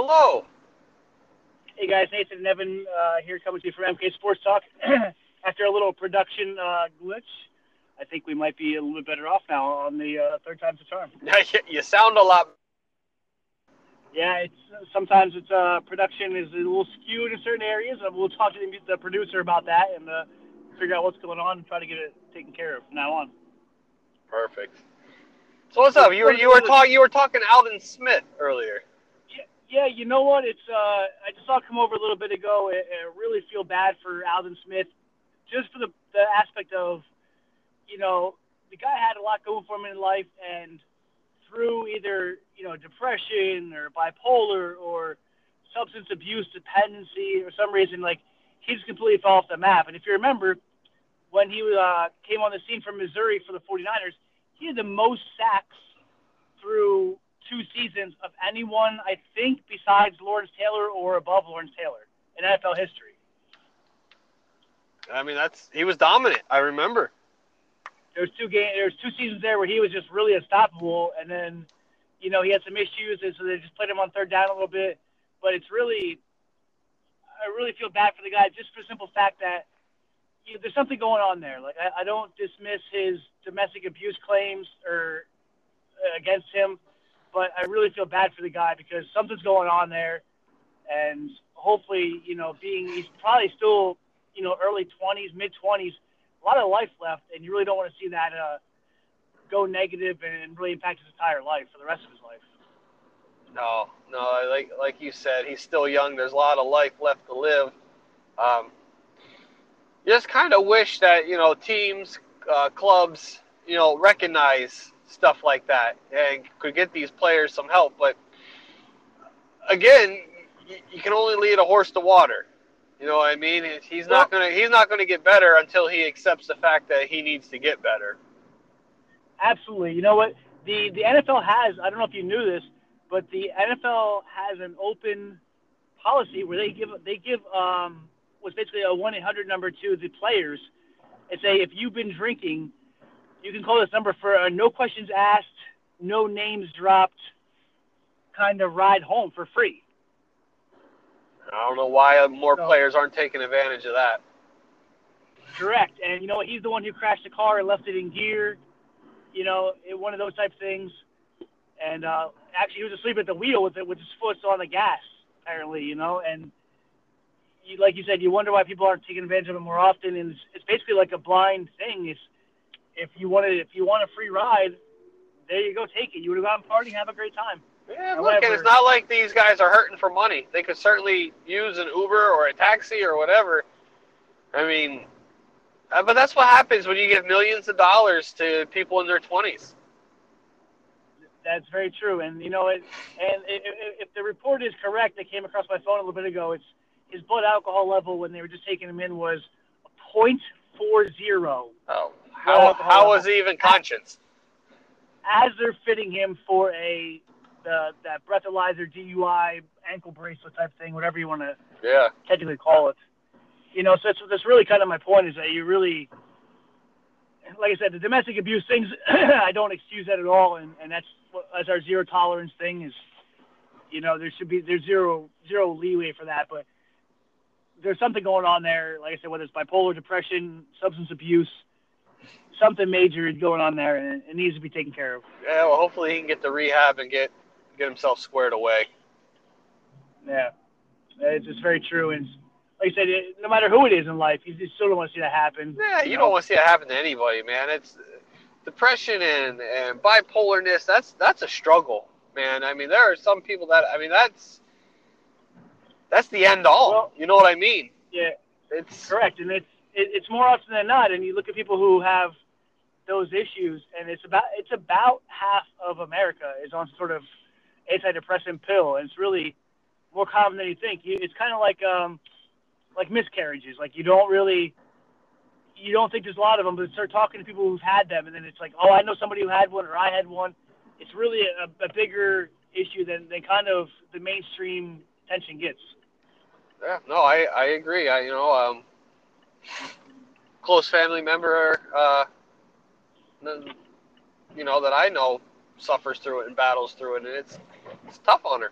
Hello. Hey guys, Nathan and Evan uh, here coming to you from MK Sports Talk. After a little production uh, glitch, I think we might be a little bit better off now on the uh, third time's the charm. you sound a lot. Yeah, it's sometimes it's uh, production is a little skewed in certain areas. and We'll talk to the, producer about that and uh, figure out what's going on and try to get it taken care of from now on. Perfect. So what's up? You were you were talking you were talking Aldon Smith earlier. Yeah, you know what? It's uh, I just saw it come over a little bit ago. I, I really feel bad for Aldon Smith, just for the the aspect of, you know, the guy had a lot going for him in life, and through either you know depression or bipolar or substance abuse dependency or some reason, like he just completely fell off the map. And if you remember, when he uh, came on the scene from Missouri for the 49ers, he had the most sacks through two seasons of anyone, I think, besides Lawrence Taylor or above Lawrence Taylor in NFL history. I mean, that's he was dominant. I remember. There's two game, there's two seasons there where he was just really unstoppable, and then, you know, he had some issues, and so they just played him on third down a little bit. But it's really, I really feel bad for the guy just for the simple fact that you know, there's something going on there. Like I, I don't dismiss his domestic abuse claims or uh, against him but I really feel bad for the guy because something's going on there, and hopefully, you know, being he's probably still, you know, early 20s, mid 20s, a lot of life left, and you really don't want to see that uh, go negative and really impact his entire life for the rest of his life. No, no, like like you said, he's still young. There's a lot of life left to live. Um, just kind of wish that you know teams, uh, clubs, you know, recognize stuff like that and could get these players some help. But again, you can only lead a horse to water. You know what I mean? He's not gonna he's not gonna get better until he accepts the fact that he needs to get better. Absolutely. You know what? The the NFL has I don't know if you knew this, but the NFL has an open policy where they give they give um what's basically a one eight hundred number to the players and say if you've been drinking you can call this number for a no questions asked, no names dropped kind of ride home for free. I don't know why more so, players aren't taking advantage of that. Correct. And you know what? He's the one who crashed the car and left it in gear. You know, it, one of those type things. And uh, actually, he was asleep at the wheel with it, with his foot on the gas, apparently, you know. And you, like you said, you wonder why people aren't taking advantage of it more often. And it's, it's basically like a blind thing. It's if you wanted if you want a free ride, there you go, take it. You would have gone party, have a great time. Yeah, look, and it's not like these guys are hurting for money. They could certainly use an Uber or a taxi or whatever. I mean, uh, but that's what happens when you give millions of dollars to people in their twenties. That's very true, and you know, it, and if the report is correct, that came across my phone a little bit ago. It's his blood alcohol level when they were just taking him in was point four zero. Oh how, how was he even conscious? As they're fitting him for a the that breathalyzer DUI ankle bracelet type thing, whatever you want to yeah technically call it. You know, so that's, that's really kind of my point is that you really, like I said, the domestic abuse things, I don't excuse that at all, and and that's as our zero tolerance thing is, you know, there should be there's zero zero leeway for that, but there's something going on there. Like I said, whether it's bipolar depression, substance abuse, something major is going on there, and it needs to be taken care of. Yeah, well, hopefully he can get the rehab and get get himself squared away. Yeah, it's, it's very true, and like I said, it, no matter who it is in life, you just still don't want to see that happen. Yeah, you, you know? don't want to see that happen to anybody, man. It's depression and and bipolarness. That's that's a struggle, man. I mean, there are some people that I mean that's that's the end all. Well, you know what I mean? Yeah, it's correct, and it's it, it's more often than not. And you look at people who have those issues, and it's about it's about half of America is on sort of antidepressant pill, and it's really more common than you think. It's kind of like um, like miscarriages. Like you don't really you don't think there's a lot of them, but start talking to people who've had them, and then it's like, oh, I know somebody who had one, or I had one. It's really a, a bigger issue than, than kind of the mainstream attention gets. Yeah, no, I, I agree. I you know um, close family member, uh, you know, that I know suffers through it and battles through it, and it's it's tough on her.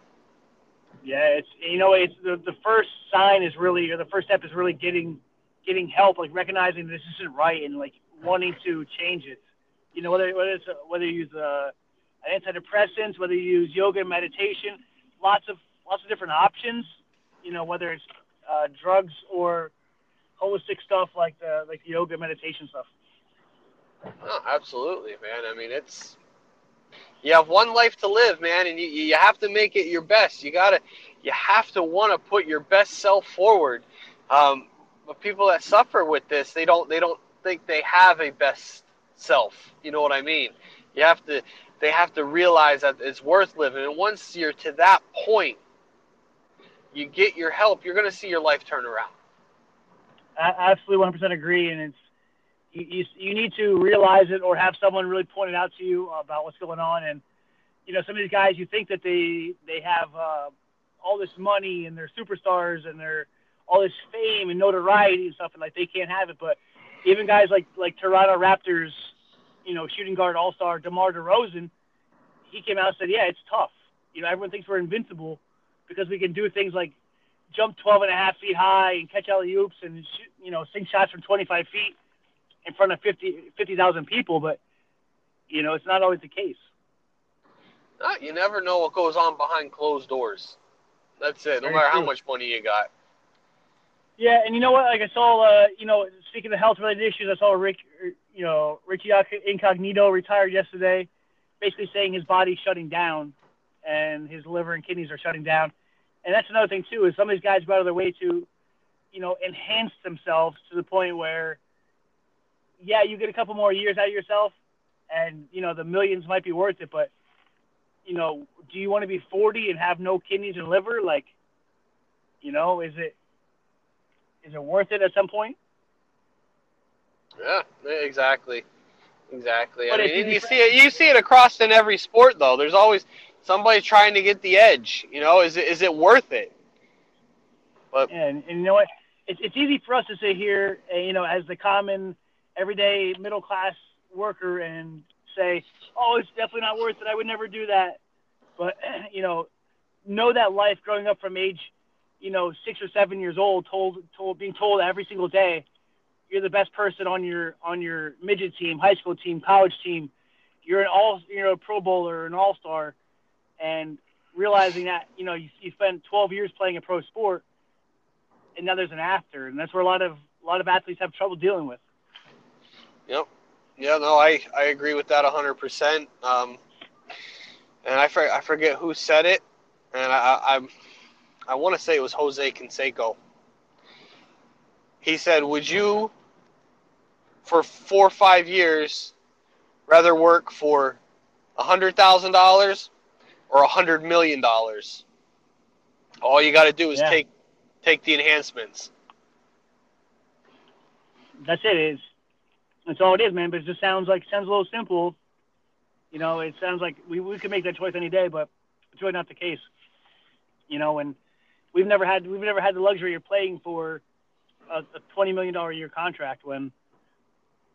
Yeah, it's you know it's the the first sign is really or the first step is really getting getting help, like recognizing this isn't right and like wanting to change it. You know whether whether it's whether you use uh, an antidepressants, whether you use yoga and meditation, lots of lots of different options. You know whether it's uh, drugs or holistic stuff like the like the yoga meditation stuff. Oh, absolutely, man. I mean, it's you have one life to live, man, and you you have to make it your best. You gotta you have to want to put your best self forward. Um, but people that suffer with this, they don't they don't think they have a best self. You know what I mean? You have to they have to realize that it's worth living. And once you're to that point, you get your help, you're to see your life turn around. I absolutely 100% agree, and it's you, you, you need to realize it or have someone really point it out to you about what's going on. And you know, some of these guys, you think that they they have uh, all this money and they're superstars and they're all this fame and notoriety and stuff, and like they can't have it. But even guys like like Toronto Raptors, you know, shooting guard All Star DeMar DeRozan, he came out and said, "Yeah, it's tough. You know, everyone thinks we're invincible because we can do things like jump 12 and a half feet high and catch alley oops and shoot, you know sink shots from 25 feet in front of 50 50,000 people, but you know it's not always the case. Uh, you never know what goes on behind closed doors. That's it. No Very matter true. how much money you got. Yeah, and you know what? Like I saw, uh, you know, speaking of health-related issues, I saw Rick, you know, Richie Incognito retired yesterday, basically saying his body's shutting down, and his liver and kidneys are shutting down. And that's another thing too is some of these guys go out of their way to, you know, enhance themselves to the point where, yeah, you get a couple more years out of yourself, and you know the millions might be worth it. But, you know, do you want to be 40 and have no kidneys and liver? Like, you know, is it is it worth it at some point? Yeah, exactly, exactly. But I mean, you see it. You see it across in every sport, though. There's always somebody trying to get the edge. You know, is it is it worth it? But yeah, and, and you know what? It's it's easy for us to sit here, you know, as the common, everyday middle class worker, and say, "Oh, it's definitely not worth it. I would never do that." But you know, know that life growing up from age, you know, six or seven years old, told told being told every single day, you're the best person on your on your midget team, high school team, college team. You're an all you're a Pro Bowler, an All Star and realizing that you know you, you spent 12 years playing a pro sport, and now there's an after, and that's where a lot of a lot of athletes have trouble dealing with. Yep. Yeah. No, I I agree with that 100%. Um, percent And I for, I forget who said it, and I I, I want to say it was Jose Canseco. He said, "Would you, for four or five years, rather work for a hundred thousand dollars or a hundred million dollars. All you got to do is yeah. take take the enhancements. That's it. Is that's all it is, man. But it just sounds like sounds a little simple. You know, it sounds like we we could make that choice any day, but it's really not the case. You know, and we've never had we've never had the luxury of playing for a, a twenty million dollar a year contract when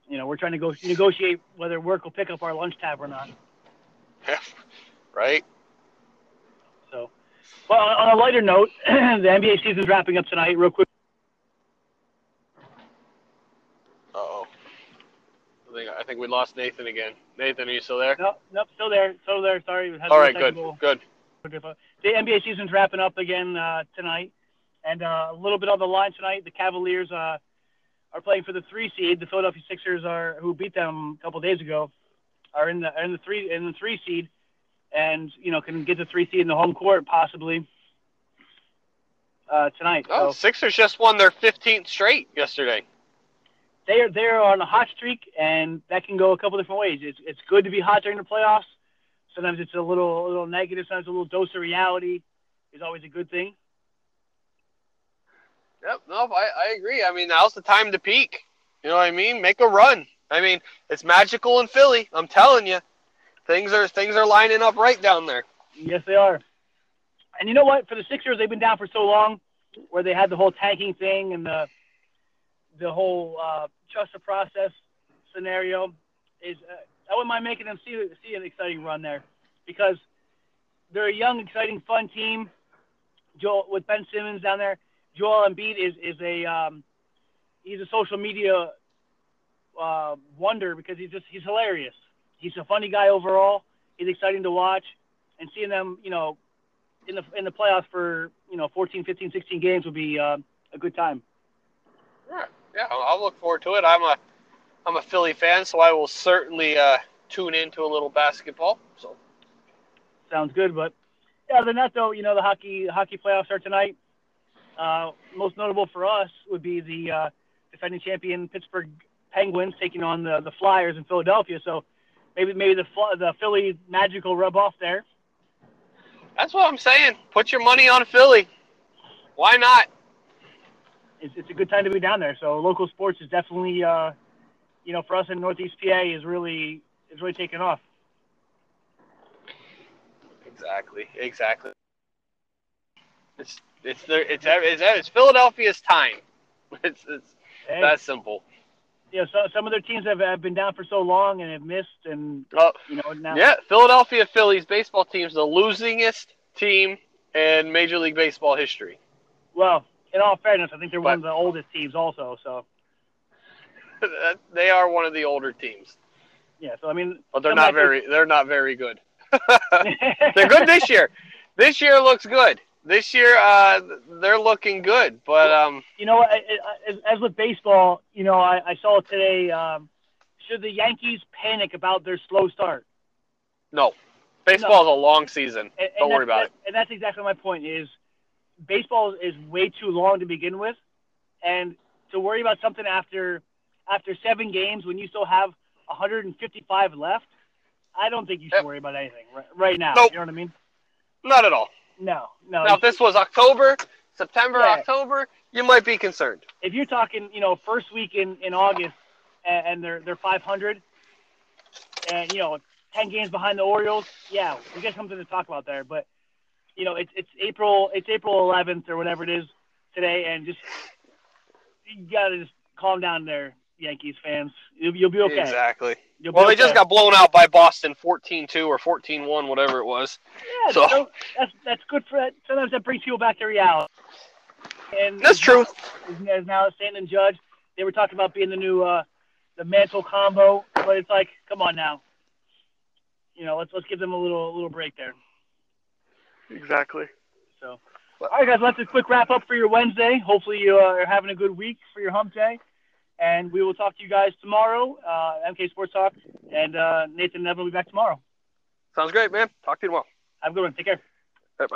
you know we're trying to go negotiate whether work will pick up our lunch tab or not. Yeah, right. So, well, on a lighter note, the NBA season's wrapping up tonight. Real quick. oh. I think I think we lost Nathan again. Nathan, are you still there? No, nope, still there. Still there. Sorry. All right, good, good. The NBA season's wrapping up again uh, tonight, and uh, a little bit on the line tonight. The Cavaliers uh, are playing for the three seed. The Philadelphia Sixers are who beat them a couple days ago are in the in the three in the three seed and you know can get the three seed in the home court possibly uh, tonight. Oh, so, Sixers just won their 15th straight yesterday. They are they're on a hot streak, and that can go a couple different ways. It's it's good to be hot during the playoffs. Sometimes it's a little a little negative. Sometimes a little dose of reality is always a good thing. Yep, no, I, I agree. I mean, now's the time to peak. You know what I mean? Make a run. I mean, it's magical in Philly. I'm telling you. Things are things are lining up right down there. Yes, they are. And you know what? For the Sixers, they've been down for so long, where they had the whole tanking thing and the the whole uh, trust the process scenario. Is uh, I wouldn't mind making them see see an exciting run there, because they're a young, exciting, fun team. Joel with Ben Simmons down there. Joel Embiid is is a um, he's a social media uh, wonder because he's just he's hilarious. He's a funny guy overall. He's exciting to watch, and seeing them, you know, in the in the playoffs for you know 14, 15, 16 games would be uh, a good time. Yeah, yeah, I'll look forward to it. I'm a I'm a Philly fan, so I will certainly uh, tune into a little basketball. So sounds good. But yeah, other than that, though, you know, the hockey hockey playoffs are tonight. Uh, most notable for us would be the uh, defending champion Pittsburgh Penguins taking on the the Flyers in Philadelphia. So maybe maybe the the Philly magical rub off there. That's what I'm saying. Put your money on Philly. Why not? It's, it's a good time to be down there. So local sports is definitely, uh, you know, for us in Northeast PA is really is really taking off. Exactly. Exactly. It's it's there. It's it's, it's Philadelphia's time. It's it's hey. that simple. Yeah, so some of their teams have, have been down for so long and have missed, and uh, you know now. Yeah, Philadelphia Phillies baseball team is the losingest team in Major League Baseball history. Well, in all fairness, I think they're but, one of the oldest teams, also. So they are one of the older teams. Yeah, so I mean, but they're not very. They're not very good. they're good this year. This year looks good this year uh, they're looking good, but um, you know, as, as with baseball, you know, I, I saw today. Um, should the Yankees panic about their slow start? No, baseball no. is a long season. And, Don't worry about it. And that's exactly my point. Is baseball is way too long to begin with, and to worry about something after after seven games when you still have 155 left, I don't think you should worry about anything right, right now. Nope. You know what I mean? Not at all. No, no. Now, if this was October, September, yeah. October, you might be concerned. If you're talking, you know, first week in, in August, and, and they're they're 500, and you know, 10 games behind the Orioles, yeah, we got something to talk about there. But you know, it's it's April it's April 11th or whatever it is today, and just you gotta just calm down there, Yankees fans. You'll, you'll be okay. Exactly. You'll well, they just got blown out by Boston 14-2 or 14-1, whatever it was. Yeah, so, so that's that's good for that. Sometimes that brings people back to reality. And that's true. As now Stanton and Judge, they were talking about being the new uh, the Mantle combo, but it's like, come on now. You know, let's let's give them a little a little break there. Exactly. So, all right, guys, let's a quick wrap up for your Wednesday. Hopefully, you uh, are having a good week for your hump day. And we will talk to you guys tomorrow, uh, MK Sports Talk. And uh, Nathan and Evan will be back tomorrow. Sounds great, man. Talk to you tomorrow. Have a good one. Take care.